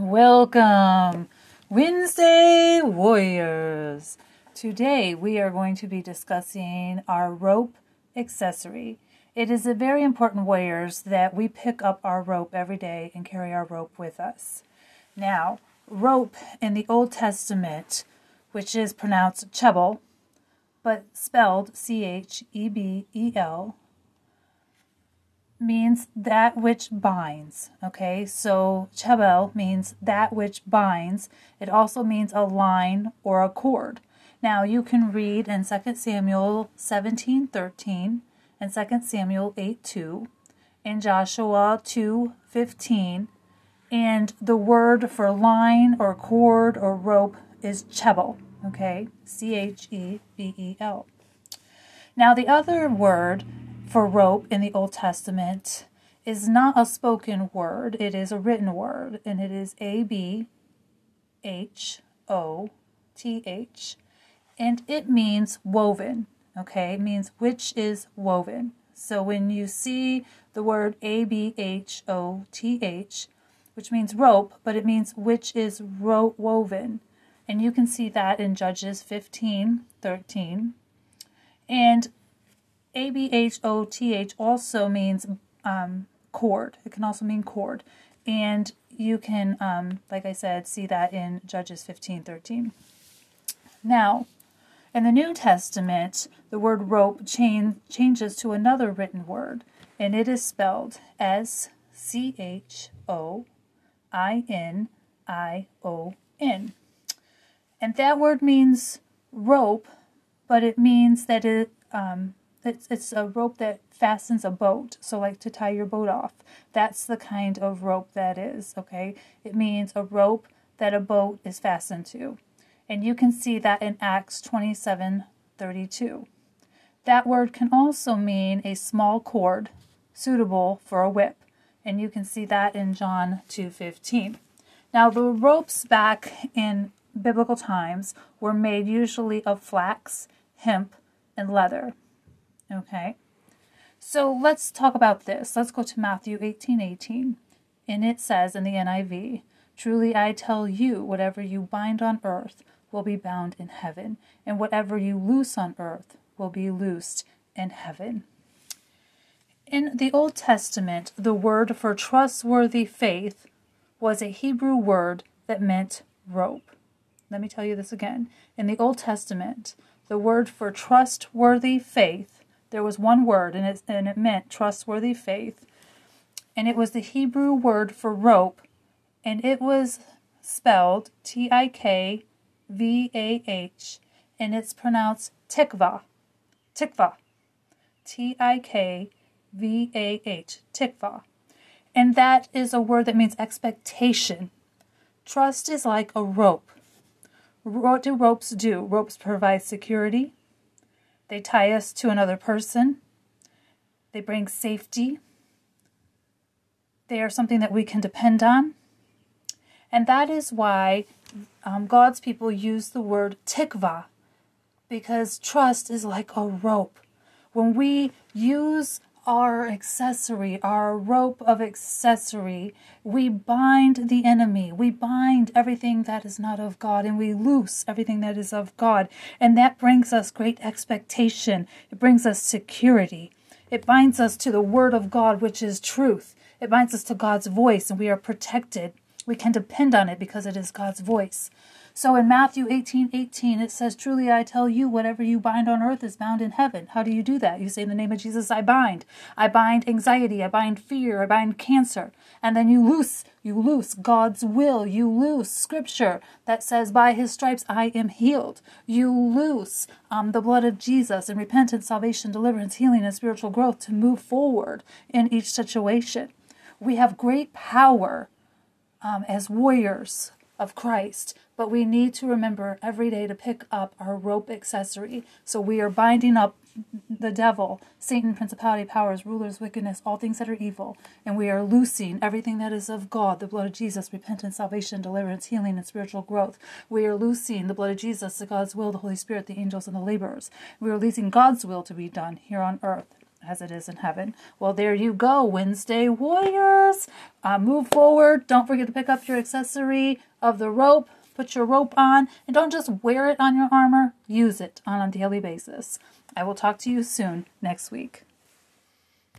Welcome, Wednesday Warriors. Today we are going to be discussing our rope accessory. It is a very important, Warriors, that we pick up our rope every day and carry our rope with us. Now, rope in the Old Testament, which is pronounced chebel, but spelled C H E B E L, means that which binds. Okay, so chebel means that which binds. It also means a line or a cord. Now you can read in 2 Samuel 17 13 and 2 Samuel 8 2 and Joshua 2 15. And the word for line or cord or rope is chebel. Okay, C H E B E L. Now, the other word for rope in the Old Testament is not a spoken word, it is a written word, and it is A B H O T H, and it means woven. Okay, it means which is woven. So when you see the word A B H O T H, which means rope, but it means which is ro- woven. And you can see that in Judges 15 13. And a B H O T H also means um, cord. It can also mean cord. And you can, um, like I said, see that in Judges 15 13. Now, in the New Testament, the word rope chain, changes to another written word, and it is spelled S C H O I N I O N. And that word means rope, but it means that it um, it's, it's a rope that fastens a boat. So, like to tie your boat off. That's the kind of rope that is, okay? It means a rope that a boat is fastened to. And you can see that in Acts 27 32. That word can also mean a small cord suitable for a whip. And you can see that in John 2:15. Now the ropes back in biblical times were made usually of flax, hemp, and leather. Okay. So let's talk about this. Let's go to Matthew 18 18. And it says in the NIV, Truly I tell you, whatever you bind on earth will be bound in heaven, and whatever you loose on earth will be loosed in heaven. In the Old Testament, the word for trustworthy faith was a Hebrew word that meant rope. Let me tell you this again. In the Old Testament, the word for trustworthy faith there was one word, and it, and it meant trustworthy faith. And it was the Hebrew word for rope, and it was spelled T I K V A H, and it's pronounced tikva. Tikva. T I K V A H. Tikva. And that is a word that means expectation. Trust is like a rope. What do ropes do? Ropes provide security, they tie us to another person. They bring safety. They are something that we can depend on. And that is why um, God's people use the word tikva, because trust is like a rope. When we use our accessory, our rope of accessory. We bind the enemy. We bind everything that is not of God and we loose everything that is of God. And that brings us great expectation. It brings us security. It binds us to the Word of God, which is truth. It binds us to God's voice, and we are protected. We can depend on it because it is God's voice. So in Matthew 18 18, it says, Truly I tell you, whatever you bind on earth is bound in heaven. How do you do that? You say, In the name of Jesus, I bind. I bind anxiety. I bind fear. I bind cancer. And then you loose, you loose God's will. You loose scripture that says, By his stripes I am healed. You loose um, the blood of Jesus and repentance, salvation, deliverance, healing, and spiritual growth to move forward in each situation. We have great power um, as warriors of Christ but we need to remember every day to pick up our rope accessory. So we are binding up the devil, Satan, principality, powers, rulers, wickedness, all things that are evil, and we are loosing everything that is of God, the blood of Jesus, repentance, salvation, deliverance, healing, and spiritual growth. We are loosing the blood of Jesus, the God's will, the Holy Spirit, the angels, and the laborers. We are releasing God's will to be done here on earth. As it is in heaven. Well, there you go, Wednesday Warriors. Uh, move forward. Don't forget to pick up your accessory of the rope. Put your rope on and don't just wear it on your armor, use it on a daily basis. I will talk to you soon next week.